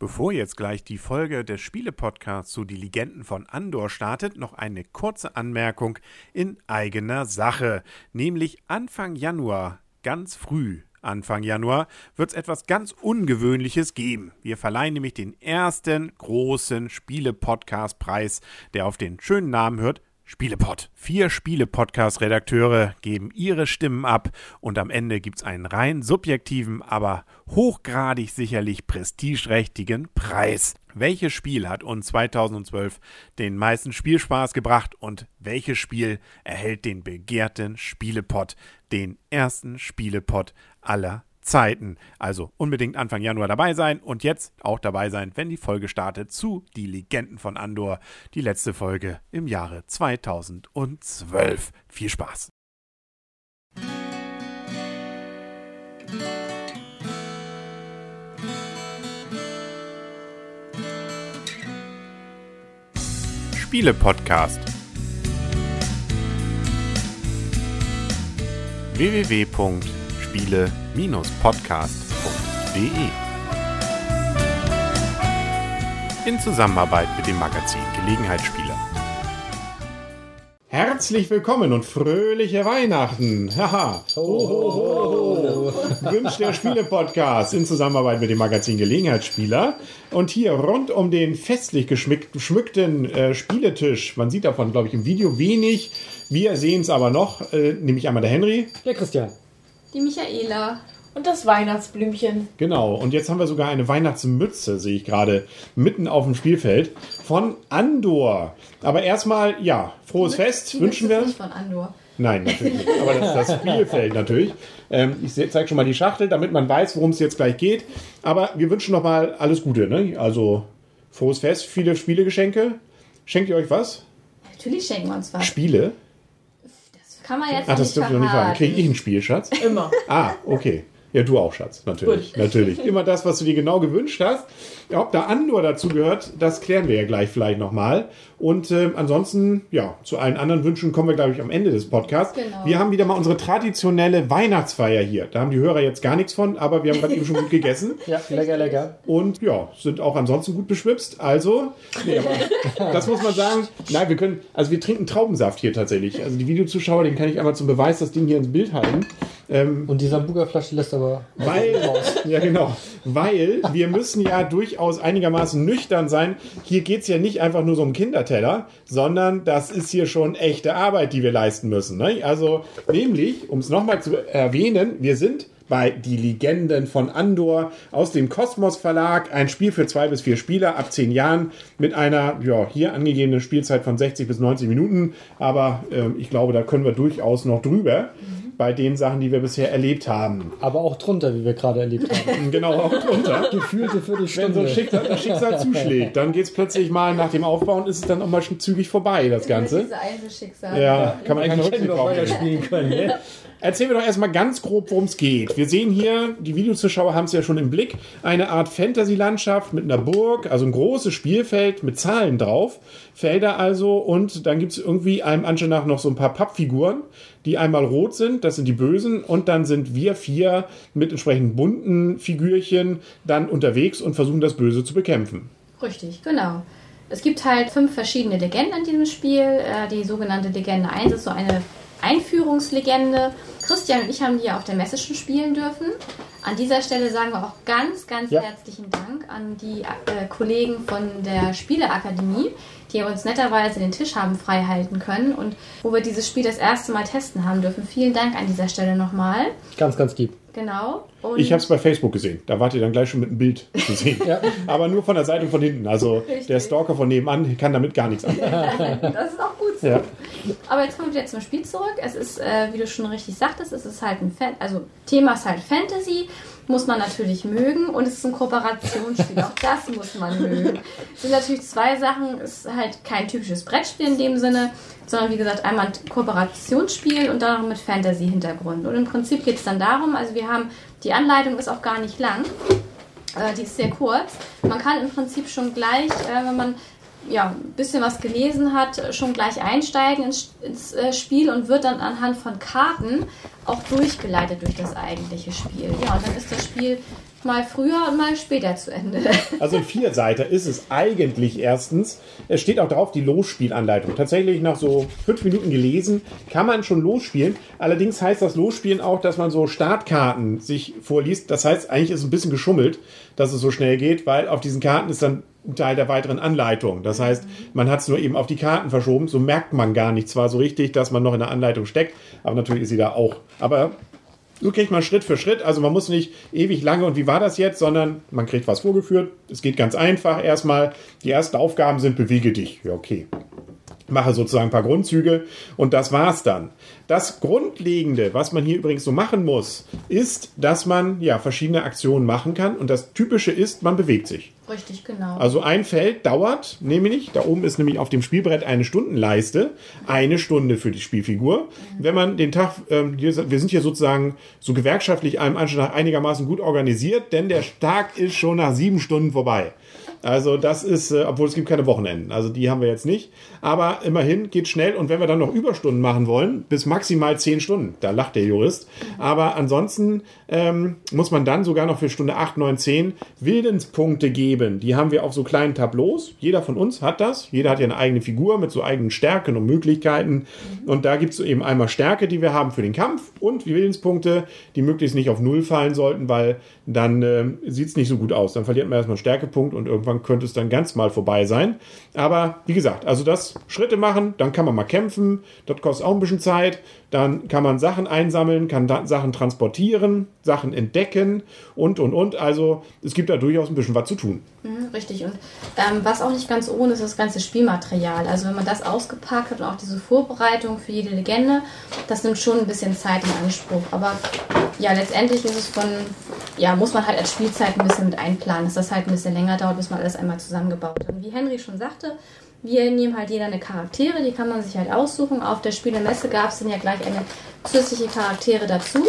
Bevor jetzt gleich die Folge des Spiele-Podcasts zu Die Legenden von Andor startet, noch eine kurze Anmerkung in eigener Sache. Nämlich Anfang Januar, ganz früh, Anfang Januar, wird es etwas ganz Ungewöhnliches geben. Wir verleihen nämlich den ersten großen Spiele-Podcast-Preis, der auf den schönen Namen hört, Spielepod. Vier Spiele-Podcast-Redakteure geben ihre Stimmen ab und am Ende gibt es einen rein subjektiven, aber hochgradig sicherlich prestigeträchtigen Preis. Welches Spiel hat uns 2012 den meisten Spielspaß gebracht und welches Spiel erhält den begehrten Spielepod, den ersten Spielepod aller Zeiten. Also unbedingt Anfang Januar dabei sein und jetzt auch dabei sein, wenn die Folge startet zu Die Legenden von Andor, die letzte Folge im Jahre 2012. Viel Spaß! Spiele-Podcast www spiele-podcast.de. In Zusammenarbeit mit dem Magazin Gelegenheitsspieler. Herzlich willkommen und fröhliche Weihnachten. Haha. Wünscht der Spiele-Podcast in Zusammenarbeit mit dem Magazin Gelegenheitsspieler. Und hier rund um den festlich geschmückten äh, Spieletisch, man sieht davon, glaube ich, im Video wenig. Wir sehen es aber noch, äh, nämlich einmal der Henry. Der Christian. Die Michaela. Und das Weihnachtsblümchen. Genau, und jetzt haben wir sogar eine Weihnachtsmütze, sehe ich gerade, mitten auf dem Spielfeld von Andor. Aber erstmal, ja, frohes Die Fest die wünschen Mütze ist wir. nicht von Andor. Nein, natürlich nicht. Aber das, das Spielfeld natürlich. Ähm, ich zeige schon mal die Schachtel, damit man weiß, worum es jetzt gleich geht. Aber wir wünschen noch mal alles Gute. Ne? Also frohes Fest, viele Spielegeschenke. Schenkt ihr euch was? Natürlich schenken wir uns was. Spiele? Kann man jetzt Ach, noch das nicht dürfen wir nicht fragen. verraten. Kriege ich einen Spielschatz? Immer. Ah, okay. Ja, du auch, Schatz. Natürlich. Natürlich. Immer das, was du dir genau gewünscht hast. Ja, ob da Andor dazu gehört, das klären wir ja gleich vielleicht nochmal. Und ähm, ansonsten, ja, zu allen anderen Wünschen kommen wir, glaube ich, am Ende des Podcasts. Genau. Wir haben wieder mal unsere traditionelle Weihnachtsfeier hier. Da haben die Hörer jetzt gar nichts von, aber wir haben gerade eben schon gut gegessen. Ja, lecker, lecker. Und ja, sind auch ansonsten gut beschwipst. Also, nee, aber das muss man sagen. Nein, wir können, also wir trinken Traubensaft hier tatsächlich. Also die Videozuschauer, den kann ich einmal zum Beweis das Ding hier ins Bild halten. Ähm, Und die Sambuga-Flasche lässt aber weil, raus. ja genau, weil wir müssen ja durchaus einigermaßen nüchtern sein. Hier geht es ja nicht einfach nur so um Kinderteller, sondern das ist hier schon echte Arbeit, die wir leisten müssen. Ne? Also nämlich, um es nochmal zu erwähnen, wir sind bei Die Legenden von Andor aus dem Kosmos Verlag. Ein Spiel für zwei bis vier Spieler ab zehn Jahren mit einer ja, hier angegebenen Spielzeit von 60 bis 90 Minuten. Aber ähm, ich glaube, da können wir durchaus noch drüber bei den Sachen, die wir bisher erlebt haben. Aber auch drunter, wie wir gerade erlebt haben. Genau, auch drunter. Gefühlte Wenn so Viertelstunde. ein Schicksal, das Schicksal zuschlägt, dann geht es plötzlich mal nach dem Aufbauen, ist es dann auch mal schon zügig vorbei, das Ganze. Diese Einzelschicksal. Ja, kann man keine Eigentlich Rücksicht drauf spielen können. Ne? Erzählen wir doch erstmal ganz grob, worum es geht. Wir sehen hier, die Videozuschauer haben es ja schon im Blick, eine Art Fantasy-Landschaft mit einer Burg, also ein großes Spielfeld mit Zahlen drauf, Felder also, und dann gibt es irgendwie einem Anschein nach noch so ein paar Pappfiguren, die einmal rot sind, das sind die Bösen, und dann sind wir vier mit entsprechend bunten Figürchen dann unterwegs und versuchen das Böse zu bekämpfen. Richtig, genau. Es gibt halt fünf verschiedene Legenden in diesem Spiel. Äh, Die sogenannte Legende 1 ist so eine Einführungslegende. Christian und ich haben die ja auf der Messe schon spielen dürfen. An dieser Stelle sagen wir auch ganz, ganz Ja. herzlichen Dank an die äh, Kollegen von der Spieleakademie, die uns netterweise den Tisch haben frei halten können und wo wir dieses Spiel das erste Mal testen haben dürfen. Vielen Dank an dieser Stelle nochmal. Ganz, ganz lieb. Genau. Und Ich habe es bei Facebook gesehen. Da wart ihr dann gleich schon mit einem Bild zu sehen. Ja. Aber nur von der Seite und von hinten. Also Richtig. der Stalker von nebenan kann damit gar nichts anfangen. das ist auch gut so. Ja. Aber jetzt kommen wir wieder zum Spiel zurück. Es ist, äh, wie du schon richtig sagtest, es ist halt ein Fan also Thema ist halt Fantasy, muss man natürlich mögen und es ist ein Kooperationsspiel. Auch das muss man mögen. Es sind natürlich zwei Sachen, es ist halt kein typisches Brettspiel in dem Sinne, sondern wie gesagt einmal ein Kooperationsspiel und dann noch mit Fantasy-Hintergrund. Und im Prinzip geht es dann darum, also wir haben, die Anleitung ist auch gar nicht lang. Äh, die ist sehr kurz. Man kann im Prinzip schon gleich, äh, wenn man ja, ein bisschen was gelesen hat, schon gleich einsteigen ins, ins äh, Spiel und wird dann anhand von Karten auch durchgeleitet durch das eigentliche Spiel. Ja, und dann ist das Spiel mal früher und mal später zu Ende. Also ein Vierseiter ist es eigentlich erstens. Es steht auch drauf die Losspielanleitung. Tatsächlich nach so fünf Minuten gelesen kann man schon losspielen. Allerdings heißt das Losspielen auch, dass man so Startkarten sich vorliest. Das heißt, eigentlich ist es ein bisschen geschummelt, dass es so schnell geht, weil auf diesen Karten ist dann ein Teil der weiteren Anleitung. Das heißt, man hat es nur eben auf die Karten verschoben. So merkt man gar nicht zwar so richtig, dass man noch in der Anleitung steckt, aber natürlich ist sie da auch. Aber so kriegt man Schritt für Schritt. Also man muss nicht ewig lange und wie war das jetzt, sondern man kriegt was vorgeführt. Es geht ganz einfach erstmal. Die ersten Aufgaben sind bewege dich. Ja, okay. Mache sozusagen ein paar Grundzüge und das war's dann. Das Grundlegende, was man hier übrigens so machen muss, ist, dass man ja verschiedene Aktionen machen kann und das Typische ist, man bewegt sich. Richtig, genau. Also ein Feld dauert, nämlich, da oben ist nämlich auf dem Spielbrett eine Stundenleiste, eine Stunde für die Spielfigur. Wenn man den Tag, ähm, wir sind hier sozusagen so gewerkschaftlich einem Anschlag einigermaßen gut organisiert, denn der Tag ist schon nach sieben Stunden vorbei. Also das ist, äh, obwohl es gibt keine Wochenenden, also die haben wir jetzt nicht. Aber immerhin geht schnell und wenn wir dann noch Überstunden machen wollen, bis maximal zehn Stunden, da lacht der Jurist. Aber ansonsten ähm, muss man dann sogar noch für Stunde 8, 9, 10 Wildenspunkte geben. Die haben wir auf so kleinen Tableaus. Jeder von uns hat das. Jeder hat ja eine eigene Figur mit so eigenen Stärken und Möglichkeiten. Und da gibt es eben einmal Stärke, die wir haben für den Kampf und Wildenspunkte, die möglichst nicht auf Null fallen sollten, weil dann äh, sieht es nicht so gut aus. Dann verliert man erstmal Stärkepunkt und irgendwann könnte es dann ganz mal vorbei sein. Aber wie gesagt, also das Schritte machen, dann kann man mal kämpfen. Das kostet auch ein bisschen Zeit. Dann kann man Sachen einsammeln, kann Sachen transportieren, Sachen entdecken und, und, und. Also es gibt da durchaus ein bisschen was zu tun. Mhm, richtig. Und ähm, was auch nicht ganz ohne ist, ist das ganze Spielmaterial. Also wenn man das ausgepackt hat und auch diese Vorbereitung für jede Legende, das nimmt schon ein bisschen Zeit in Anspruch. Aber ja, letztendlich ist es von, ja, muss man halt als Spielzeit ein bisschen mit einplanen, dass das halt ein bisschen länger dauert, bis man alles einmal zusammengebaut hat. Und wie Henry schon sagte, wir nehmen halt jeder eine Charaktere, die kann man sich halt aussuchen. Auf der Spielemesse gab es dann ja gleich eine zusätzliche Charaktere dazu,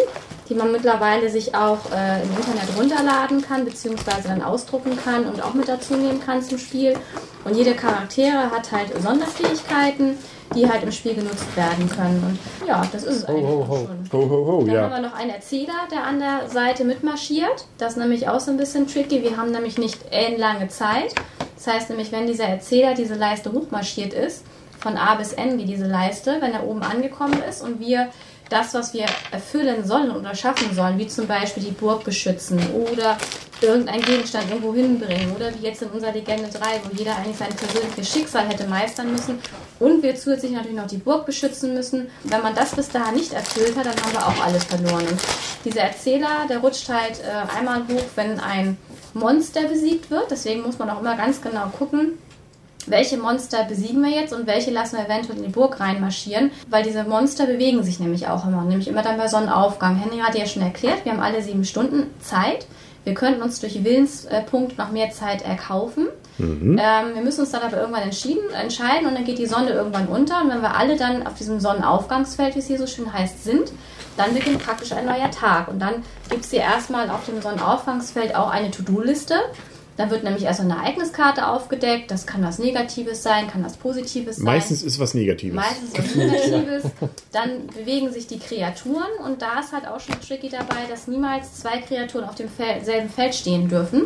die man mittlerweile sich auch äh, im Internet runterladen kann, beziehungsweise dann ausdrucken kann und auch mit dazu nehmen kann zum Spiel. Und jede Charaktere hat halt Sonderfähigkeiten, die halt im Spiel genutzt werden können. Und ja, das ist es eigentlich ho, ho. schon. Ho, ho, ho, Dann ja. haben wir noch einen Erzähler, der an der Seite mitmarschiert. Das ist nämlich auch so ein bisschen tricky. Wir haben nämlich nicht ellenlange Zeit. Das heißt nämlich, wenn dieser Erzähler diese Leiste hochmarschiert ist, von A bis N wie diese Leiste, wenn er oben angekommen ist und wir das, was wir erfüllen sollen oder schaffen sollen, wie zum Beispiel die Burg beschützen oder irgendeinen Gegenstand irgendwo hinbringen oder wie jetzt in unserer Legende 3, wo jeder eigentlich sein persönliches Schicksal hätte meistern müssen und wir zusätzlich natürlich noch die Burg beschützen müssen. Wenn man das bis dahin nicht erfüllt hat, dann haben wir auch alles verloren. Und dieser Erzähler, der rutscht halt äh, einmal hoch, wenn ein Monster besiegt wird. Deswegen muss man auch immer ganz genau gucken, welche Monster besiegen wir jetzt und welche lassen wir eventuell in die Burg reinmarschieren, weil diese Monster bewegen sich nämlich auch immer, nämlich immer dann bei Sonnenaufgang. Henry hat ja schon erklärt, wir haben alle sieben Stunden Zeit. Wir könnten uns durch Willenspunkt noch mehr Zeit erkaufen. Ähm, wir müssen uns dann aber irgendwann entschieden, entscheiden und dann geht die Sonne irgendwann unter. Und wenn wir alle dann auf diesem Sonnenaufgangsfeld, wie es hier so schön heißt, sind, dann beginnt praktisch ein neuer Tag. Und dann gibt es hier erstmal auf dem Sonnenaufgangsfeld auch eine To-Do-Liste. Dann wird nämlich erst eine Ereigniskarte aufgedeckt. Das kann was Negatives sein, kann was Positives sein. Meistens ist was Negatives. Meistens was Negatives. Dann bewegen sich die Kreaturen und da ist halt auch schon tricky dabei, dass niemals zwei Kreaturen auf demselben Feld stehen dürfen.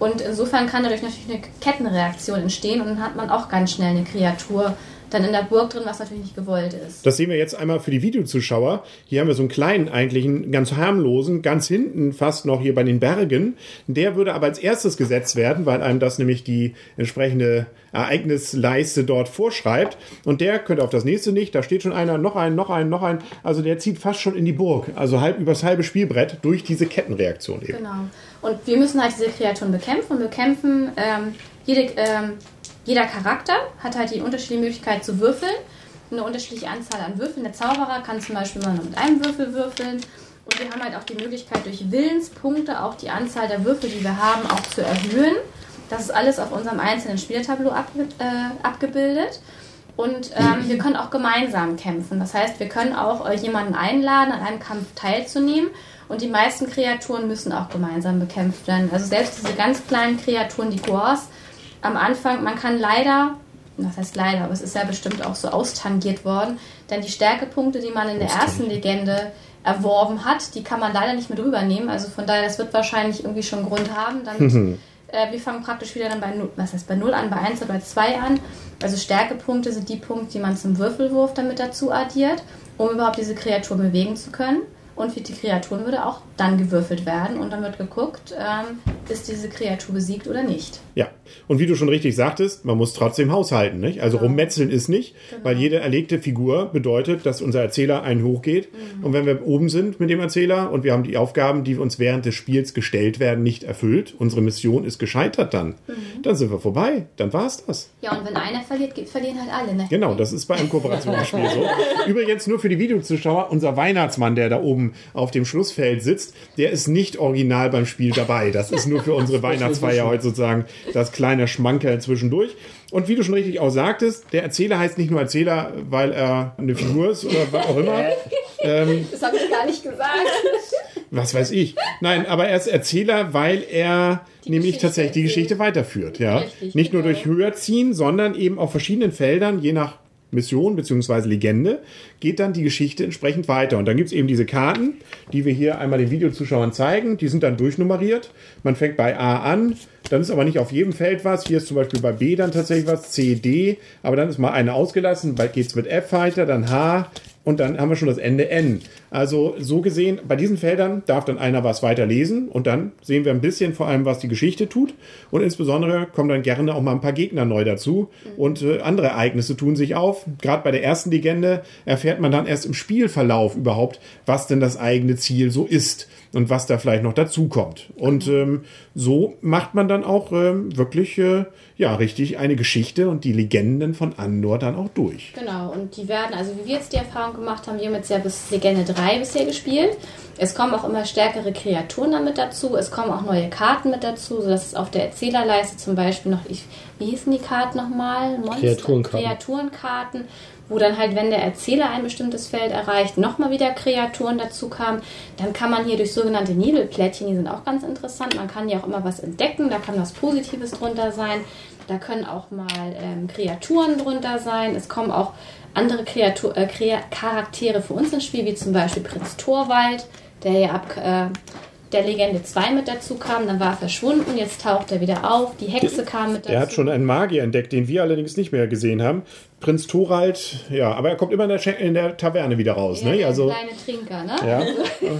Und insofern kann dadurch natürlich eine Kettenreaktion entstehen und dann hat man auch ganz schnell eine Kreatur dann in der Burg drin, was natürlich nicht gewollt ist. Das sehen wir jetzt einmal für die Videozuschauer. Hier haben wir so einen kleinen, eigentlich einen ganz harmlosen, ganz hinten fast noch hier bei den Bergen. Der würde aber als erstes gesetzt werden, weil einem das nämlich die entsprechende Ereignisleiste dort vorschreibt. Und der könnte auf das nächste nicht. Da steht schon einer, noch ein, noch ein, noch ein. Also der zieht fast schon in die Burg. Also halb übers halbe Spielbrett durch diese Kettenreaktion eben. Genau. Und wir müssen halt diese Kreaturen bekämpfen und bekämpfen ähm, jede, ähm, jeder Charakter hat halt die unterschiedliche Möglichkeit zu würfeln. Eine unterschiedliche Anzahl an Würfeln. Der Zauberer kann zum Beispiel mal nur mit einem Würfel würfeln. Und wir haben halt auch die Möglichkeit, durch Willenspunkte auch die Anzahl der Würfel, die wir haben, auch zu erhöhen. Das ist alles auf unserem einzelnen Spielertableau abge äh, abgebildet. Und ähm, wir können auch gemeinsam kämpfen. Das heißt, wir können auch äh, jemanden einladen, an einem Kampf teilzunehmen. Und die meisten Kreaturen müssen auch gemeinsam bekämpft werden. Also selbst diese ganz kleinen Kreaturen, die Gors, am Anfang, man kann leider, das heißt leider, aber es ist ja bestimmt auch so austangiert worden, denn die Stärkepunkte, die man in der ersten Legende erworben hat. Die kann man leider nicht mit rübernehmen. Also von daher, das wird wahrscheinlich irgendwie schon einen Grund haben. Damit, äh, wir fangen praktisch wieder dann bei 0, was heißt bei 0 an, bei 1 oder bei 2 an. Also Stärkepunkte sind die Punkte, die man zum Würfelwurf damit dazu addiert, um überhaupt diese Kreatur bewegen zu können. Und für die Kreaturen würde auch dann gewürfelt werden und dann wird geguckt, ähm, ist diese Kreatur besiegt oder nicht. Ja, und wie du schon richtig sagtest, man muss trotzdem haushalten, nicht? Also rummetzeln ist nicht, weil jede erlegte Figur bedeutet, dass unser Erzähler einen hochgeht. Und wenn wir oben sind mit dem Erzähler und wir haben die Aufgaben, die uns während des Spiels gestellt werden, nicht erfüllt, unsere Mission ist gescheitert dann, dann sind wir vorbei, dann war's das. Ja, und wenn einer verliert, verlieren halt alle. Ne? Genau, das ist bei einem Kooperationsspiel so. Übrigens nur für die Videozuschauer, unser Weihnachtsmann, der da oben auf dem Schlussfeld sitzt, der ist nicht original beim Spiel dabei. Das ist nur für unsere Weihnachtsfeier heute sozusagen das kleine Schmankerl zwischendurch. Und wie du schon richtig auch sagtest, der Erzähler heißt nicht nur Erzähler, weil er eine Figur ist oder was auch immer. Das habe ich gar nicht gesagt. Was weiß ich. Nein, aber er ist Erzähler, weil er nämlich Geschichte tatsächlich die. Geschichte weiterführt. Ja? Richtig, Nicht nur genau. durch Höherziehen, sondern eben auf verschiedenen Feldern, je nach Mission bzw. Legende, geht dann die Geschichte entsprechend weiter. Und dann gibt es eben diese Karten, die wir hier einmal den Videozuschauern zeigen. Die sind dann durchnummeriert. Man fängt bei A an, dann ist aber nicht auf jedem Feld was. Hier ist zum Beispiel bei B dann tatsächlich was, C, D, aber dann ist mal eine ausgelassen. Bald geht es mit F weiter, dann H, und dann haben wir schon das Ende N. Also so gesehen, bei diesen Feldern darf dann einer was weiter lesen und dann sehen wir ein bisschen vor allem, was die Geschichte tut. Und insbesondere kommen dann gerne auch mal ein paar Gegner neu dazu und äh, andere Ereignisse tun sich auf. Gerade bei der ersten Legende erfährt man dann erst im Spielverlauf überhaupt, was denn das eigene Ziel so ist und was da vielleicht noch dazu kommt. Und ähm, so macht man dann auch ähm, wirklich äh, ja richtig eine Geschichte und die Legenden von Andor dann auch durch. Genau, und die werden, also wie wir jetzt die Erfahrung gemacht haben, wir haben jetzt ja bis Legende 3 bisher gespielt. Es kommen auch immer stärkere Kreaturen damit dazu, es kommen auch neue Karten mit dazu, sodass es auf der Erzählerleiste zum Beispiel noch, ich, wie hießen die Karten nochmal? Monster- Kreaturenkarten. Kreaturenkarten, wo dann halt, wenn der Erzähler ein bestimmtes Feld erreicht, nochmal wieder Kreaturen dazu kamen. Dann kann man hier durch sogenannte Nebelplättchen, die sind auch ganz interessant, man kann ja auch immer was entdecken, da kann was Positives drunter sein. Da können auch mal ähm, Kreaturen drunter sein. Es kommen auch andere Kreatur äh, Charaktere für uns ins Spiel, wie zum Beispiel Prinz Torwald, der ja ab äh, der Legende 2 mit dazu kam. Dann war er verschwunden, jetzt taucht er wieder auf. Die Hexe kam mit dazu. Er hat schon einen Magier entdeckt, den wir allerdings nicht mehr gesehen haben. Prinz Thorald, ja, aber er kommt immer in der, in der Taverne wieder raus. ja, ne? der Also, kleine Trinker, ne? ja.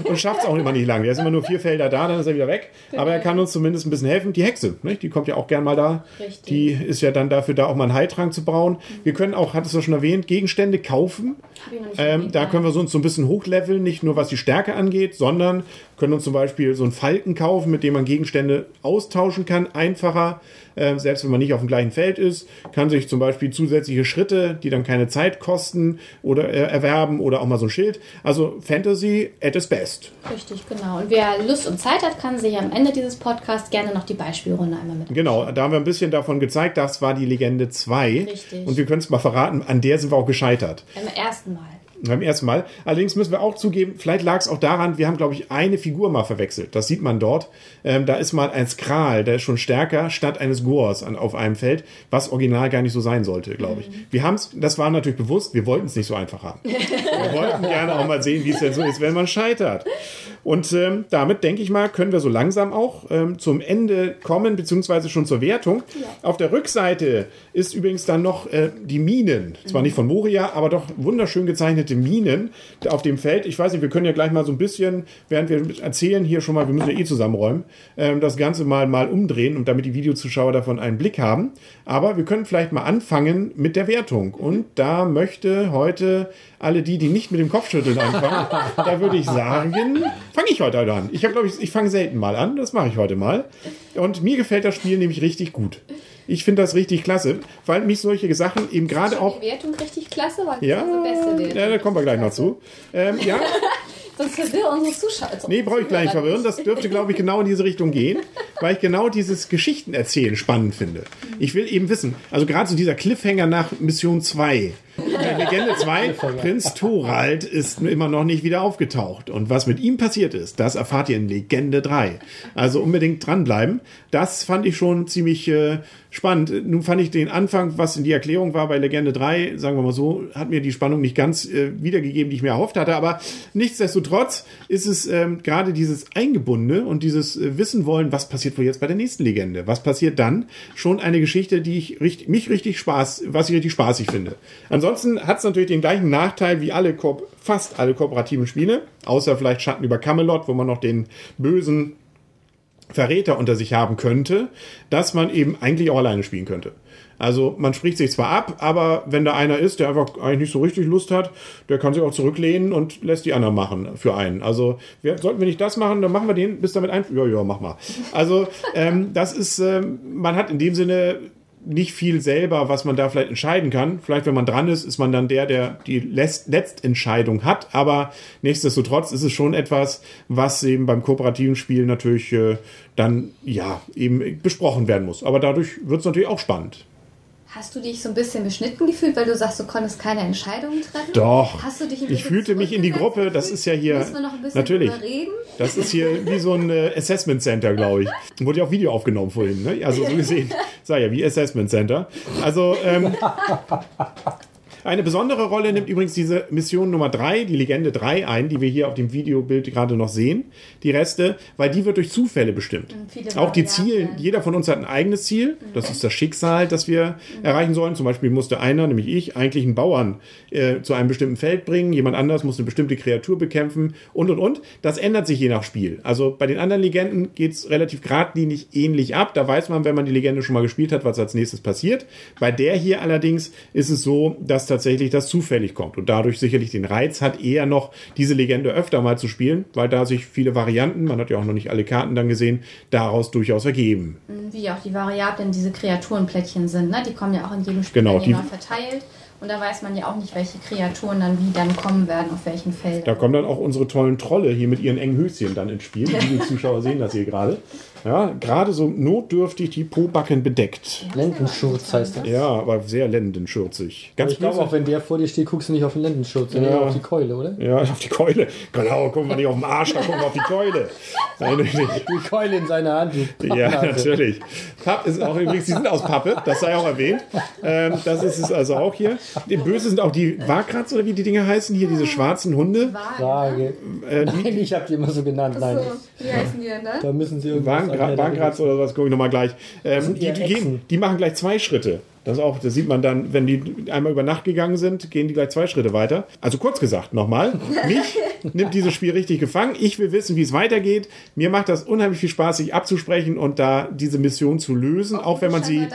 Und schafft es auch immer nicht lang. Er ist immer nur vier Felder da, dann ist er wieder weg. Aber er kann uns zumindest ein bisschen helfen. Die Hexe, ne? die kommt ja auch gern mal da. Richtig. Die ist ja dann dafür da, auch mal einen Heiltrank zu brauen. Wir können auch, hattest du schon erwähnt, Gegenstände kaufen. Nicht Ähm, da können wir uns so ein bisschen hochleveln, nicht nur was die Stärke angeht, sondern können uns zum Beispiel so einen Falken kaufen, mit dem man Gegenstände austauschen kann, einfacher, äh, selbst wenn man nicht auf dem gleichen Feld ist, kann sich zum Beispiel zusätzliche Schritte, die dann keine Zeit kosten, oder äh, erwerben oder auch mal so ein Schild. Also Fantasy at its best. Richtig, genau. Und wer Lust und Zeit hat, kann sich am Ende dieses Podcasts gerne noch die Beispielrunde einmal mit. Genau, da haben wir ein bisschen davon gezeigt, das war die Legende 2. Richtig. Und wir können es mal verraten, an der sind wir auch gescheitert. Beim ersten Mal. Beim ersten Mal. Allerdings müssen wir auch zugeben, vielleicht lag es auch daran, wir haben, glaube ich, eine Figur mal verwechselt. Das sieht man dort. Ähm, da ist mal ein Skral, der ist schon stärker, statt eines Gors an, auf einem Feld, was original gar nicht so sein sollte, glaube ich. Wir haben es, das war natürlich bewusst, wir wollten es nicht so einfach haben. wir wollten gerne auch mal sehen, wie es denn so ist, wenn man scheitert. Und ähm, damit, denke ich mal, können wir so langsam auch ähm, zum Ende kommen, beziehungsweise schon zur Wertung. Auf der Rückseite ist übrigens dann noch äh, die Minen. Zwar nicht von Moria, aber doch wunderschön gezeichnete Minen auf dem Feld. Ich weiß nicht, wir können ja gleich mal so ein bisschen, während wir erzählen, hier schon mal, wir müssen ja eh zusammenräumen, ähm, das Ganze mal, mal umdrehen und damit die Videozuschauer davon einen Blick haben. Aber wir können vielleicht mal anfangen mit der Wertung. Und da möchte heute alle die, die nicht mit dem Kopfschütteln anfangen, da würde ich sagen, fange ich heute an. Ich habe, glaube ich, ich fange selten mal an. Das mache ich heute mal. Und mir gefällt das Spiel nämlich richtig gut. Ich finde das richtig klasse, weil mich solche Sachen eben gerade auch. Die Wertung richtig klasse, weil Ja, das ist beste ja, da kommen wir gleich noch zu. Ähm, ja, Sonst verwirr unsere Zuschauer. nee, brauche ich gleich nicht verwirren. Das dürfte, glaube ich, genau in diese Richtung gehen, weil ich genau dieses Geschichtenerzählen spannend finde. Ich will eben wissen, also gerade so dieser Cliffhanger nach Mission 2, bei Legende 2, Prinz Thorald ist immer noch nicht wieder aufgetaucht. Und was mit ihm passiert ist, das erfahrt ihr in Legende 3. Also unbedingt dranbleiben. Das fand ich schon ziemlich äh, spannend. Nun fand ich den Anfang, was in die Erklärung war bei Legende 3, sagen wir mal so, hat mir die Spannung nicht ganz äh, wiedergegeben, die ich mir erhofft hatte. Aber nichtsdestotrotz ist es ähm, gerade dieses Eingebundene und dieses äh, Wissen wollen, was passiert wohl jetzt bei der nächsten Legende? Was passiert dann? Schon eine Geschichte, die ich richtig, mich richtig Spaß, was ich richtig spaßig finde. Ansonsten hat es natürlich den gleichen Nachteil wie alle fast alle kooperativen Spiele, außer vielleicht Schatten über Camelot, wo man noch den bösen Verräter unter sich haben könnte, dass man eben eigentlich auch alleine spielen könnte. Also man spricht sich zwar ab, aber wenn da einer ist, der einfach eigentlich nicht so richtig Lust hat, der kann sich auch zurücklehnen und lässt die anderen machen für einen. Also wir, sollten wir nicht das machen, dann machen wir den bis damit ein. Ja, ja, mach mal. Also ähm, das ist, ähm, man hat in dem Sinne nicht viel selber, was man da vielleicht entscheiden kann. Vielleicht, wenn man dran ist, ist man dann der, der die Letztentscheidung hat. Aber nichtsdestotrotz ist es schon etwas, was eben beim kooperativen Spiel natürlich äh, dann ja eben besprochen werden muss. Aber dadurch wird es natürlich auch spannend. Hast du dich so ein bisschen beschnitten gefühlt, weil du sagst, du konntest keine Entscheidungen treffen? Doch. Hast du dich ich fühlte mich in die Gruppe. Das ist ja hier Müssen wir noch ein bisschen natürlich. drüber reden? Das ist hier wie so ein äh, Assessment Center, glaube ich. Wurde ja auch Video aufgenommen vorhin, ne? Also so gesehen, sag ja, wie Assessment Center. Also ähm, eine besondere Rolle nimmt übrigens diese Mission Nummer 3, die Legende 3 ein, die wir hier auf dem Videobild gerade noch sehen. Die Reste, weil die wird durch Zufälle bestimmt. viele Auch die. Ziele, jeder von uns hat ein eigenes Ziel. Das ist das Schicksal, das wir erreichen sollen. Zum Beispiel musste einer, nämlich ich, eigentlich einen Bauern äh, zu einem bestimmten Feld bringen. Jemand anders muss eine bestimmte Kreatur bekämpfen und und und. Das ändert sich je nach Spiel. Also bei den anderen Legenden geht es relativ geradlinig ähnlich ab. Da weiß man, wenn man die Legende schon mal gespielt hat, was als nächstes passiert. Bei der hier allerdings ist es so, dass tatsächlich das zufällig kommt und dadurch sicherlich den Reiz hat, eher noch diese Legende öfter mal zu spielen, weil da sich viele Varianten, man hat ja auch noch nicht alle Karten dann gesehen, daraus durchaus ergeben. Wie auch die Variablen, diese Kreaturenplättchen sind. Ne? Die kommen ja auch in jedem Spiel Genau, die- immer verteilt. Und da weiß man ja auch nicht, welche Kreaturen dann wie dann kommen werden, auf welchen Feldern. Da kommen dann auch unsere tollen Trolle hier mit ihren engen Höschen dann ins Spiel. Die Zuschauer sehen das hier gerade. Ja, gerade so notdürftig die Pobacken bedeckt. Lendenschurz heißt das. Ja, aber sehr lendenschürzig. Ganz ich glaube, auch wenn der vor dir steht, guckst du nicht auf den Lendenschurz, sondern Ja. auf die Keule, oder? Ja, auf die Keule. Genau, gucken wir nicht auf den Arsch, da gucken wir auf die Keule. Nein. Die Keule in seiner Hand. Ja, natürlich. Papp ist auch übrigens, die sind aus Pappe, das sei auch erwähnt. Ähm, das ist es also auch hier. Die Böse sind auch die Wakratz oder wie die Dinge heißen, hier diese schwarzen Hunde. Frage. Äh, Nein, ich habe die immer so genannt. Nein, So, wie heißen die denn da? da müssen sie irgendwas Wagenkratz oder was, gucke ich nochmal gleich. Ähm, die, die, Echsen. die machen gleich zwei Schritte. Das, auch, das sieht man dann, wenn die einmal über Nacht gegangen sind, gehen die gleich zwei Schritte weiter. Also kurz gesagt nochmal, mich nimmt dieses Spiel richtig gefangen. Ich will wissen, wie es weitergeht. Mir macht das unheimlich viel Spaß, sich abzusprechen und da diese Mission zu lösen, auch wenn man sie,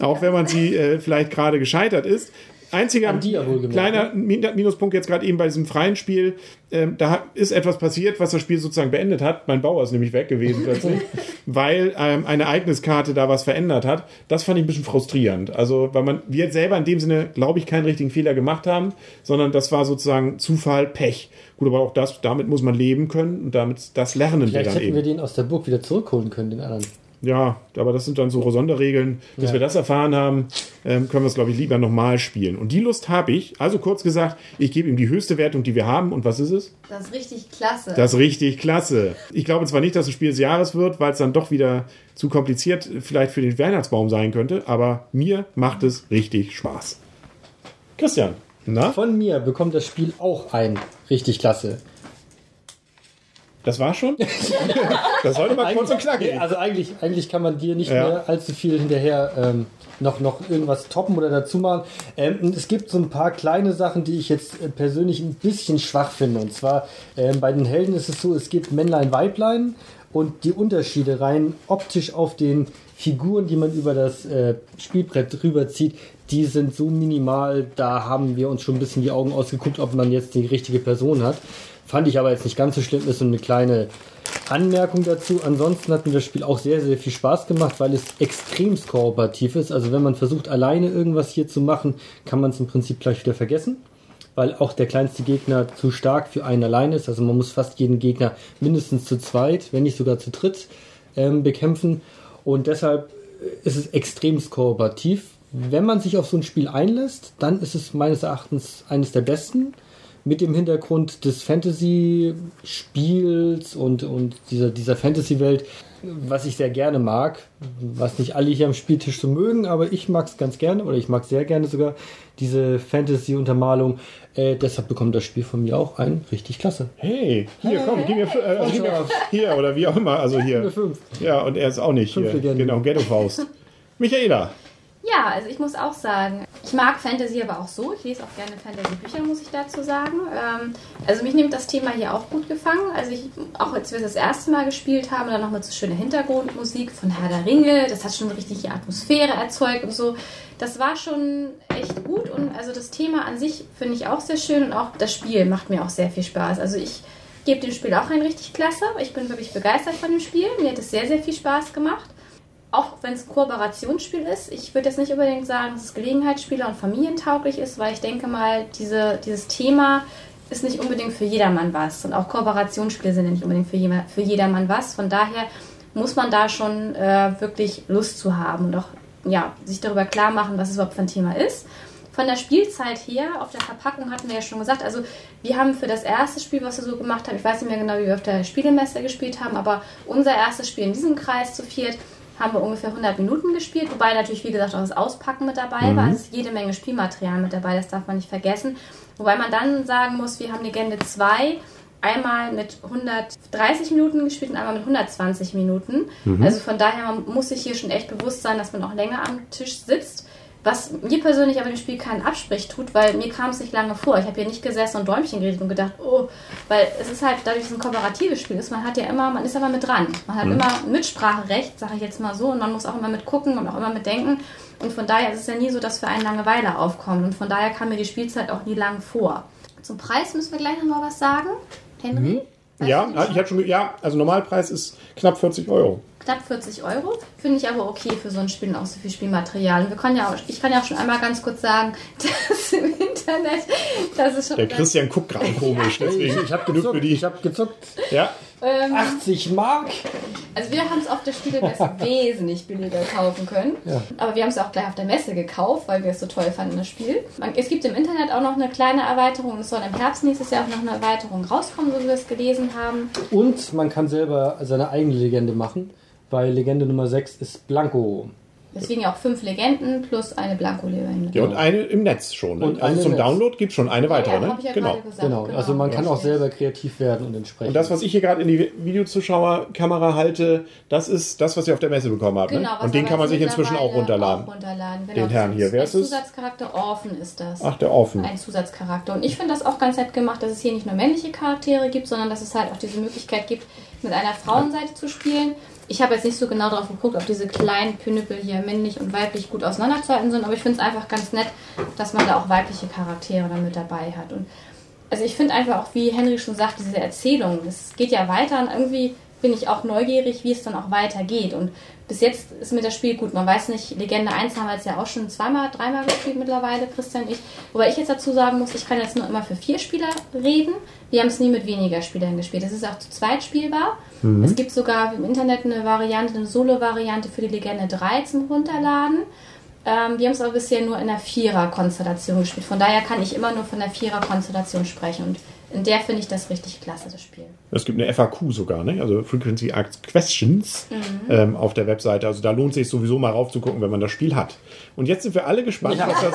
auch wenn man sie äh, vielleicht gerade gescheitert ist. Einziger wohlgemerkt, kleiner Min- Minuspunkt jetzt gerade eben bei diesem freien Spiel, ähm, da ist etwas passiert, was das Spiel sozusagen beendet hat. Mein Bauer ist nämlich weg gewesen plötzlich, weil ähm, eine Ereigniskarte da was verändert hat. Das fand ich ein bisschen frustrierend. Also, weil man, wir selber in dem Sinne, glaube ich, keinen richtigen Fehler gemacht haben, sondern das war sozusagen Zufall, Pech. Gut, aber auch das, damit muss man leben können und damit, das lernen wir Vielleicht dann hätten eben. wir den aus der Burg wieder zurückholen können, den anderen. Ja, aber das sind dann so Sonderregeln. Bis Ja. wir das erfahren haben, ähm, können wir es, glaube ich, lieber nochmal spielen. Und die Lust habe ich. Also kurz gesagt, ich gebe ihm die höchste Wertung, die wir haben. Und was ist es? Das ist richtig klasse. Das ist richtig klasse. Ich glaube zwar nicht, dass es Spiel des Jahres wird, weil es dann doch wieder zu kompliziert vielleicht für den Weihnachtsbaum sein könnte, aber mir macht es richtig Spaß. Christian, na? Von mir bekommt das Spiel auch ein richtig klasse. Das war schon? Das sollte mal kurz und knackig. Also eigentlich, eigentlich kann man dir nicht Ja. mehr allzu viel hinterher ähm, noch, noch irgendwas toppen oder dazu machen. Ähm, es gibt so ein paar kleine Sachen, die ich jetzt äh, persönlich ein bisschen schwach finde. Und zwar ähm, bei den Helden ist es so, es gibt Männlein, Weiblein und die Unterschiede rein optisch auf den Figuren, die man über das äh, Spielbrett drüber zieht, die sind so minimal, da haben wir uns schon ein bisschen die Augen ausgeguckt, ob man jetzt die richtige Person hat. Fand ich aber jetzt nicht ganz so schlimm, ist so eine kleine Anmerkung dazu. Ansonsten hat mir das Spiel auch sehr, sehr viel Spaß gemacht, weil es extremst kooperativ ist. Also wenn man versucht, alleine irgendwas hier zu machen, kann man es im Prinzip gleich wieder vergessen, weil auch der kleinste Gegner zu stark für einen allein ist. Also man muss fast jeden Gegner mindestens zu zweit, wenn nicht sogar zu dritt, ähm, bekämpfen. Und deshalb ist es extremst kooperativ. Wenn man sich auf so ein Spiel einlässt, dann ist es meines Erachtens eines der besten. Mit dem Hintergrund des Fantasy-Spiels und, und dieser, dieser Fantasy-Welt, was ich sehr gerne mag, was nicht alle hier am Spieltisch so mögen, aber ich mag es ganz gerne oder ich mag sehr gerne sogar diese Fantasy-Untermalung. Äh, deshalb bekommt das Spiel von mir auch ein richtig klasse. Hey, hier, komm, gib mir, äh, also gib mir hier oder wie auch immer, also hier. Ja, und er ist auch nicht Fünf hier. Legenden. Genau, Ghetto Faust. Michaela, Ja, also ich muss auch sagen, ich mag Fantasy aber auch so. Ich lese auch gerne Fantasy-Bücher, muss ich dazu sagen. Ähm, also mich nimmt das Thema hier auch gut gefangen. Also ich, auch als wir das erste Mal gespielt haben, dann nochmal so schöne Hintergrundmusik von Herr der Ringe. Das hat schon richtig die Atmosphäre erzeugt und so. Das war schon echt gut und also das Thema an sich finde ich auch sehr schön und auch das Spiel macht mir auch sehr viel Spaß. Also ich gebe dem Spiel auch ein richtig klasse. Ich bin wirklich begeistert von dem Spiel. Mir hat es sehr, sehr viel Spaß gemacht auch wenn es ein Kooperationsspiel ist, ich würde jetzt nicht unbedingt sagen, dass es Gelegenheitsspieler und familientauglich ist, weil ich denke mal, diese, dieses Thema ist nicht unbedingt für jedermann was. Und auch Kooperationsspiele sind ja nicht unbedingt für, jema- für jedermann was. Von daher muss man da schon äh, wirklich Lust zu haben und auch ja, sich darüber klar machen, was es überhaupt für ein Thema ist. Von der Spielzeit her, auf der Verpackung hatten wir ja schon gesagt, also wir haben für das erste Spiel, was wir so gemacht haben, ich weiß nicht mehr genau, wie wir auf der Spielemesse gespielt haben, aber unser erstes Spiel in diesem Kreis zu viert haben wir ungefähr 100 Minuten gespielt, wobei natürlich, wie gesagt, auch das Auspacken mit dabei war. Es ist jede Menge Spielmaterial mit dabei, das darf man nicht vergessen. Wobei man dann sagen muss, wir haben Legende 2 einmal mit 130 Minuten gespielt und einmal mit 120 Minuten. Also von daher man muss sich hier schon echt bewusst sein, dass man auch länger am Tisch sitzt. Was mir persönlich aber dem Spiel keinen Absprich tut, weil mir kam es nicht lange vor. Ich habe hier nicht gesessen und Däumchen geredet und gedacht, oh, weil es ist halt, dadurch, dass es ein kooperatives Spiel ist, man hat ja immer, man ist aber mit dran. Man hat immer Mitspracherecht, sage ich jetzt mal so, und man muss auch immer mit gucken und auch immer mit denken. Und von daher ist es ja nie so, dass für einen Langeweile aufkommt. Und von daher kam mir die Spielzeit auch nie lang vor. Zum Preis müssen wir gleich nochmal was sagen. Henry? Weißt ja, ich hatte schon, ja, also Normalpreis ist knapp 40 Euro. Knapp 40 Euro. Finde ich aber okay für so ein Spiel und auch so viel Spielmaterial. Und wir können ja auch, ich kann ja auch schon einmal ganz kurz sagen, dass im Internet, das ist schon. Der Christian guckt gerade komisch, deswegen Ich habe genug für die. Ich habe gezuckt. Ja, ähm, 80 Mark. also wir haben es auf der Spielemesse wesentlich billiger kaufen können. Ja. Aber wir haben es auch gleich auf der Messe gekauft, weil wir es so toll fanden, das Spiel. Man, es gibt im Internet auch noch eine kleine Erweiterung. Es soll im Herbst nächstes Jahr auch noch eine Erweiterung rauskommen, so wie wir es gelesen haben. Und man kann selber seine eigene Legende machen, weil Legende Nummer 6 ist Blanco. Deswegen ja auch fünf Legenden plus eine Blanko-Legende. ja, und eine im Netz schon. Ne? Und also eine zum Netz. Download gibt es schon eine weitere. ja, ne? hab ich ja genau. gerade gesagt. Genau, also man kann auch selber kreativ werden und entsprechend. Und das, was ich hier gerade in die Videozuschauerkamera halte, das ist das, was ihr auf der Messe bekommen habt. Ne? Genau, was und den kann man sich inzwischen auch runterladen. Auch runterladen. Genau, Den Herrn hier. Wer ist es? Zusatzcharakter Orphan ist das. Ach, der offen. Ein Zusatzcharakter. Und ich finde das auch ganz nett gemacht, dass es hier nicht nur männliche Charaktere gibt, sondern dass es halt auch diese Möglichkeit gibt, mit einer Frauenseite zu spielen. Ich habe jetzt nicht so genau darauf geguckt, ob diese kleinen Pinöpel hier männlich und weiblich gut auseinanderzuhalten sind, aber ich finde es einfach ganz nett, dass man da auch weibliche Charaktere dann mit dabei hat. Und also ich finde einfach auch, wie Henry schon sagt, diese Erzählung, es geht ja weiter und irgendwie bin ich auch neugierig, wie es dann auch weitergeht. Und bis jetzt ist mir das Spiel gut. Man weiß nicht, Legende 1 haben wir jetzt ja auch schon zweimal, dreimal gespielt mittlerweile, Christian und ich. Wobei ich jetzt dazu sagen muss, ich kann jetzt nur immer für vier Spieler reden. Wir haben es nie mit weniger Spielern gespielt. Es ist auch zu zweit spielbar. Es gibt sogar im Internet eine Variante, eine Solo-Variante für die Legende 3 zum Runterladen. Ähm, wir haben es aber bisher nur in der Vierer-Konstellation gespielt. Von daher kann ich immer nur von der Vierer-Konstellation sprechen. Und in der finde ich das richtig klasse, das Spiel. Es gibt eine FAQ sogar, ne? also Frequency Asked Questions Mhm. ähm, auf der Webseite. Also da lohnt sich sowieso mal raufzugucken, wenn man das Spiel hat. Und jetzt sind wir alle gespannt, was das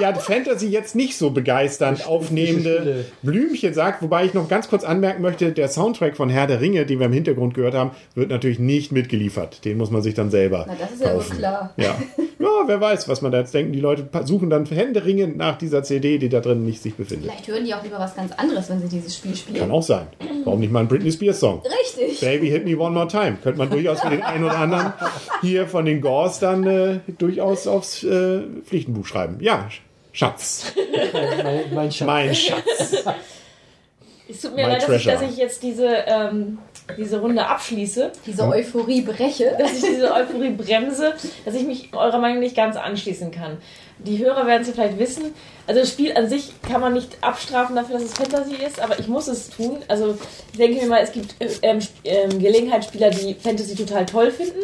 ja, Fantasy jetzt nicht so begeisternd aufnehmende. Blümchen sagt. Wobei ich noch ganz kurz anmerken möchte, der Soundtrack von Herr der Ringe, den wir im Hintergrund gehört haben, wird natürlich nicht mitgeliefert. Den muss man sich dann selber Na, das ist ja wohl kaufen. klar. Ja. ja, wer weiß, was man da jetzt denken. Die Leute suchen dann händeringend nach dieser CD, die da drin nicht sich befindet. Vielleicht hören die auch lieber was ganz anderes, wenn sie dieses Spiel spielen. Kann auch sein. Warum nicht mal ein Britney Spears Song? Richtig. Baby Hit Me One More Time. Könnte man durchaus für den einen oder anderen hier von den Gores dann äh, durchaus aufs äh, Pflichtenbuch schreiben. Ja, Schatz. mein, mein Schatz. Mein Schatz. Es tut mir My leid, dass ich, dass ich jetzt diese, ähm, diese Runde abschließe, Diese Euphorie breche. dass ich diese Euphorie bremse, dass ich mich eurer Meinung nicht ganz anschließen kann. Die Hörer werden es ja vielleicht wissen. Also das Spiel an sich kann man nicht abstrafen dafür, dass es Fantasy ist, aber ich muss es tun. Also ich denke mir mal, es gibt äh, ähm, ähm, Gelegenheitsspieler, die Fantasy total toll finden.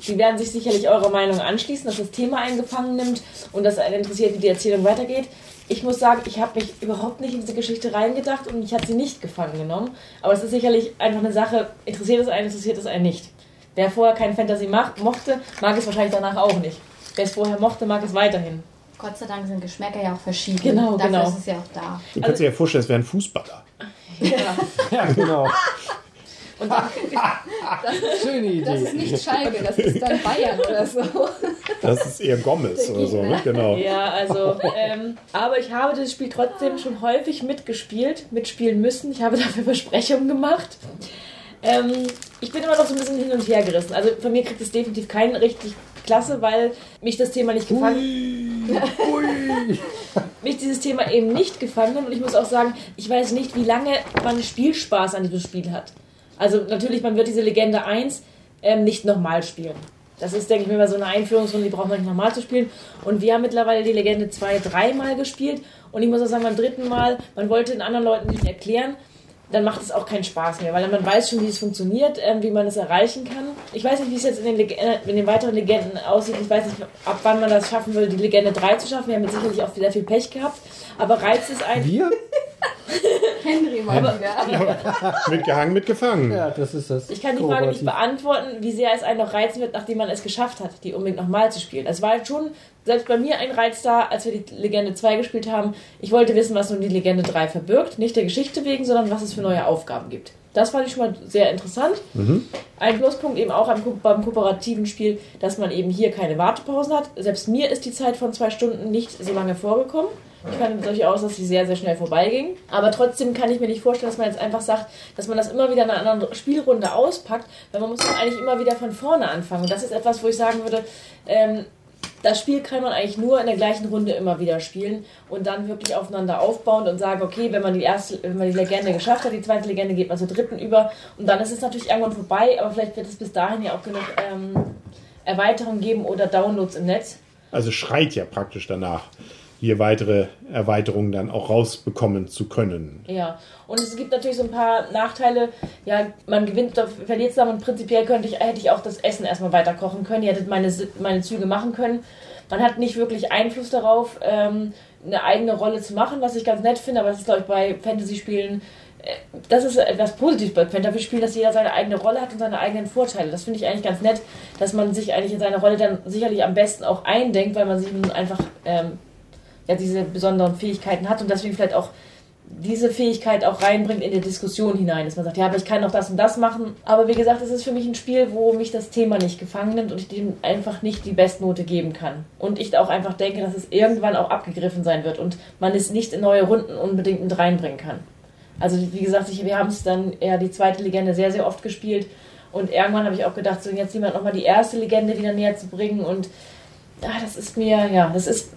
Sie werden sich sicherlich eurer Meinung anschließen, dass das Thema eingefangen nimmt und dass einen interessiert, wie die Erzählung weitergeht. Ich muss sagen, ich habe mich überhaupt nicht in diese Geschichte reingedacht und ich hat sie nicht gefangen genommen. Aber es ist sicherlich einfach eine Sache, interessiert es einen, interessiert es einen nicht. Wer vorher kein Fantasy macht, mochte, mag es wahrscheinlich danach auch nicht. Wer es vorher mochte, mag es weiterhin. Gott sei Dank sind Geschmäcker ja auch verschieden. Genau, Dafür genau. ist es ja auch da. Du kannst dir ja vorstellen, es wäre ein Fußballer. Ja, genau. Und dann, Schöne Das ist Idee. nicht Schalke, das ist dann Bayern oder so. Das ist eher Gomez oder so, ne? Genau. ja, also, ähm, aber ich habe das Spiel trotzdem schon häufig mitgespielt, mitspielen müssen. Ich habe dafür Versprechungen gemacht. Ähm, ich bin immer noch so ein bisschen hin und her gerissen. Also von mir kriegt es definitiv keinen richtig klasse, weil mich das Thema nicht mich dieses Thema eben nicht gefangen hat. Und ich muss auch sagen, ich weiß nicht, wie lange man Spielspaß an diesem Spiel hat. Also natürlich, man wird diese Legende 1 ähm, nicht nochmal spielen. Das ist, denke ich mir, mal so eine Einführungsrunde, die braucht man nicht nochmal zu spielen. Und wir haben mittlerweile die Legende 2 dreimal gespielt. Und ich muss auch sagen, beim dritten Mal, man wollte den anderen Leuten nicht erklären, dann macht es auch keinen Spaß mehr, weil man weiß schon, wie es funktioniert, ähm, wie man es erreichen kann. Ich weiß nicht, wie es jetzt in den, äh, in den weiteren Legenden aussieht. Ich weiß nicht, ab wann man das schaffen würde, die Legende 3 zu schaffen. Wir haben jetzt sicherlich auch sehr viel Pech gehabt. Aber reizt es einen. Wir? Henry mal wieder. Mitgehangen, mitgefangen. Ja, das ist das. Ich kann die Frage nicht beantworten, wie sehr es einen noch reizen wird, nachdem man es geschafft hat, die unbedingt nochmal zu spielen. Es war schon, selbst bei mir ein Reiz da, als wir die Legende 2 gespielt haben. Ich wollte wissen, was nun die Legende 3 verbirgt. Nicht der Geschichte wegen, sondern was es für neue Aufgaben gibt. Das fand ich schon mal sehr interessant. Ein Pluspunkt eben auch beim kooperativen Spiel, dass man eben hier keine Wartepausen hat. Selbst mir ist die Zeit von zwei Stunden nicht so lange vorgekommen. Ich fand durchaus, dass sie sehr, sehr schnell vorbeiging. Aber trotzdem kann ich mir nicht vorstellen, dass man jetzt einfach sagt, dass man das immer wieder in einer anderen Spielrunde auspackt, weil man muss doch eigentlich immer wieder von vorne anfangen. Und das ist etwas, wo ich sagen würde, ähm, das Spiel kann man eigentlich nur in der gleichen Runde immer wieder spielen und dann wirklich aufeinander aufbauen und sagen, okay, wenn man die erste, wenn man die Legende geschafft hat, die zweite Legende geht man zur dritten über und dann ist es natürlich irgendwann vorbei, aber vielleicht wird es bis dahin ja auch genug ähm, Erweiterungen geben oder Downloads im Netz. Also schreit ja praktisch danach, hier weitere Erweiterungen dann auch rausbekommen zu können. Ja, und es gibt natürlich so ein paar Nachteile. Ja, man gewinnt verliert zusammen und prinzipiell könnte ich, hätte ich auch das Essen erstmal weiter kochen können. Ihr hättet meine, meine Züge machen können. Man hat nicht wirklich Einfluss darauf, ähm, eine eigene Rolle zu machen, was ich ganz nett finde, aber das ist, glaube ich, bei Fantasy-Spielen, äh, das ist etwas Positives bei Fantasy-Spielen, dass jeder seine eigene Rolle hat und seine eigenen Vorteile. Das finde ich eigentlich ganz nett, dass man sich eigentlich in seine Rolle dann sicherlich am besten auch eindenkt, weil man nun einfach ähm, ja, diese besonderen Fähigkeiten hat und deswegen vielleicht auch diese Fähigkeit auch reinbringt in die Diskussion hinein, dass man sagt, ja, aber ich kann auch das und das machen. Aber wie gesagt, es ist für mich ein Spiel, wo mich das Thema nicht gefangen nimmt und ich dem einfach nicht die Bestnote geben kann. Und ich auch einfach denke, dass es irgendwann auch abgegriffen sein wird und man es nicht in neue Runden unbedingt mit reinbringen kann. Also wie gesagt, ich, wir haben es dann eher die zweite Legende sehr, sehr oft gespielt und irgendwann habe ich auch gedacht, so jetzt jemand nochmal die erste Legende wieder näher zu bringen und ah, das ist mir, ja, das ist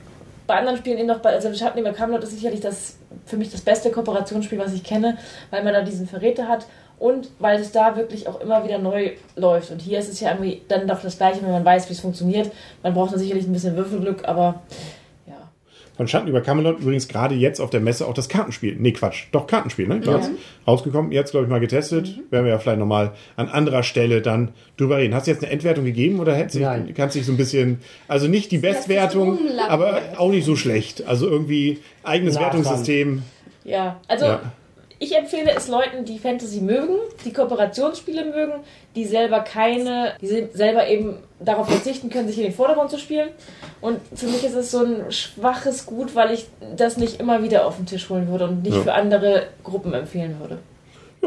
bei anderen Spielen eben noch, bei, also Schattenleber Camelot ist sicherlich das für mich das beste Kooperationsspiel, was ich kenne, weil man da diesen Verräter hat und weil es da wirklich auch immer wieder neu läuft. Und hier ist es ja irgendwie dann doch das Gleiche, wenn man weiß, wie es funktioniert. Man braucht da sicherlich ein bisschen Würfelglück, aber. Von Schatten über Camelot übrigens gerade jetzt auf der Messe auch das Kartenspiel. Nee, Quatsch. Doch, Kartenspiel, ne? Graz. Rausgekommen. Jetzt, glaube ich, mal getestet. Werden wir ja vielleicht nochmal an anderer Stelle dann drüber reden. Hast du jetzt eine Endwertung gegeben oder hättest du, Nein. kannst dich so ein bisschen, also nicht die Bestwertung, aber auch nicht so schlecht. Also irgendwie eigenes dran. Wertungssystem. Ja, also Ja. ich empfehle es Leuten, die Fantasy mögen, die Kooperationsspiele mögen, die selber keine, die se- selber eben darauf verzichten können, sich in den Vordergrund zu spielen. Und für mich ist es so ein schwaches Gut, weil ich das nicht immer wieder auf den Tisch holen würde und nicht Ja. für andere Gruppen empfehlen würde.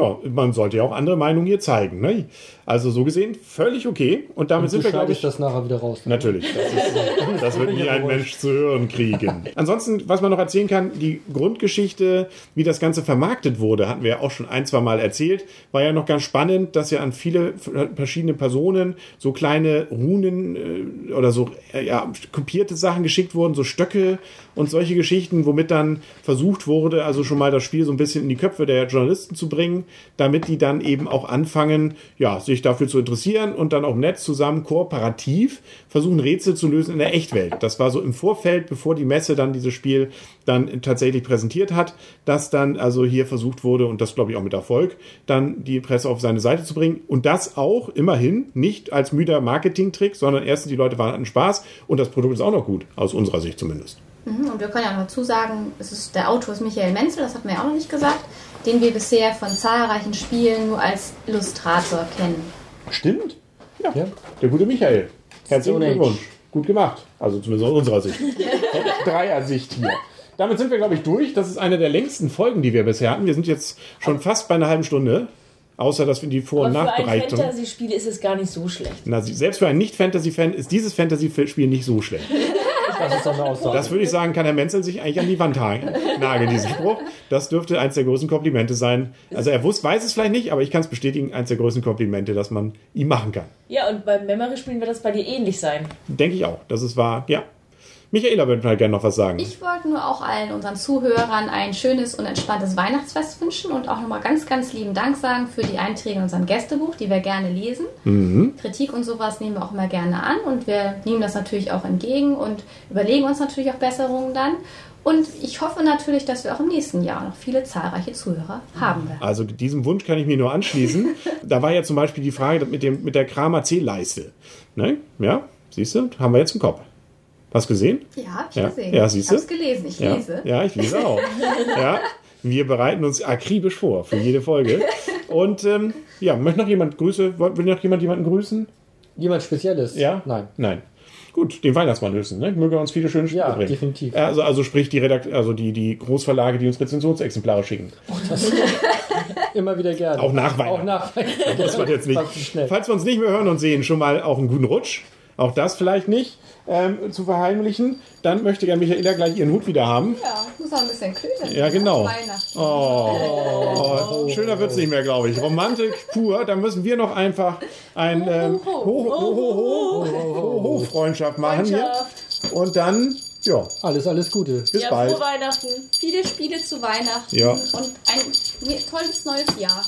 Ja, man sollte ja auch andere Meinungen hier zeigen. Ne? Also so gesehen, völlig okay. Und damit Und sind wir, glaube schneidest ich, das nachher wieder raus. Natürlich, das, ist, das wird nie ein Mensch zu hören kriegen. Ansonsten, was man noch erzählen kann, die Grundgeschichte, wie das Ganze vermarktet wurde, hatten wir ja auch schon ein, zwei Mal erzählt, war ja noch ganz spannend, dass ja an viele verschiedene Personen so kleine Runen äh, oder so äh, ja, kopierte Sachen geschickt wurden, so Stöcke und solche Geschichten, womit dann versucht wurde, also schon mal das Spiel so ein bisschen in die Köpfe der Journalisten zu bringen. Damit die dann eben auch anfangen, ja, sich dafür zu interessieren und dann auch nett zusammen kooperativ versuchen, Rätsel zu lösen in der Echtwelt. Das war so im Vorfeld, bevor die Messe dann dieses Spiel dann tatsächlich präsentiert hat, dass dann also hier versucht wurde, und das glaube ich auch mit Erfolg, dann die Presse auf seine Seite zu bringen. Und das auch immerhin nicht als müder Marketingtrick, sondern erstens die Leute hatten Spaß und das Produkt ist auch noch gut, aus unserer Sicht zumindest. Mhm, Und wir können ja noch dazu sagen, es ist, der Autor ist Michael Menzel, das hatten wir ja auch noch nicht gesagt, den wir bisher von zahlreichen Spielen nur als Illustrator kennen. Stimmt? Ja. Ja. Der gute Michael. Herzlichen. Glückwunsch. Gut gemacht. Also zumindest aus unserer Sicht. Aus Dreier-Sicht hier. Damit sind wir, glaube ich, durch. Das ist eine der längsten Folgen, die wir bisher hatten. Wir sind jetzt schon fast bei einer halben Stunde. Außer, dass wir die Vor- und Aber für ein Nachbereitung. Fantasy-Spiel ist es gar nicht so schlecht. Na, selbst für einen Nicht-Fantasy-Fan ist dieses Fantasy-Spiel nicht so schlecht. Das ist doch eine Aussage. Das würde ich sagen, kann Herr Menzel sich eigentlich an die Wand nageln, diesen Spruch. Das dürfte eins der größten Komplimente sein. Also er wusste, weiß es vielleicht nicht, aber ich kann es bestätigen, eins der größten Komplimente, dass man ihm machen kann. Ja, und beim Memory-Spielen wird das bei dir ähnlich sein. Denke ich auch. Das ist wahr. Ja. Michaela würde halt gerne noch was sagen. Ich wollte nur auch allen unseren Zuhörern ein schönes und entspanntes Weihnachtsfest wünschen und auch nochmal ganz, ganz lieben Dank sagen für die Einträge in unserem Gästebuch, die wir gerne lesen. Kritik und sowas nehmen wir auch immer gerne an und wir nehmen das natürlich auch entgegen und überlegen uns natürlich auch Besserungen dann. Und ich hoffe natürlich, dass wir auch im nächsten Jahr noch viele zahlreiche Zuhörer haben werden. Also diesem Wunsch kann ich mir nur anschließen. da war ja zum Beispiel die Frage mit, dem, mit der Kramer C-Leiste. Ne? Ja, siehst du, haben wir jetzt im Kopf. Hast du gesehen? Ja, hab ich Ja. gesehen. Ja, siehst du? Ich hab's gelesen, ich Ja, lese. ja ich lese auch. ja, wir bereiten uns akribisch vor für jede Folge. Und ähm, ja, möchte noch jemand Grüße, will will noch jemand jemanden grüßen? Jemand Spezielles? Ja? Nein. Nein. Gut, den Weihnachtsmann lösen, ne? Möge er uns viele schöne Spiele Ja, bringen. definitiv. Also, also sprich die Redakt also die, die Großverlage, die uns Rezensionsexemplare schicken. Immer wieder gerne. Auch nach Weihnachten. Auch nach Weihnachten. Das war jetzt nicht. Fast zu schnell. Falls wir uns nicht mehr hören und sehen, schon mal auch einen guten Rutsch. Auch das vielleicht nicht ähm, zu verheimlichen. Dann möchte gerne Michaela gleich ihren Hut wieder haben. Ja, muss auch ein bisschen kühlen. Ja, genau. Weihnachten. Oh, schöner wird's nicht mehr, glaube ich. Romantik pur. Da müssen wir noch einfach ein ähm, ho, ho, ho, ho, ho, ho, Freundschaft machen hier. Und dann, ja, Alles, alles Gute. bis Ja, bald. frohe Weihnachten. Viele Spiele zu Weihnachten Ja. und ein tolles neues Jahr.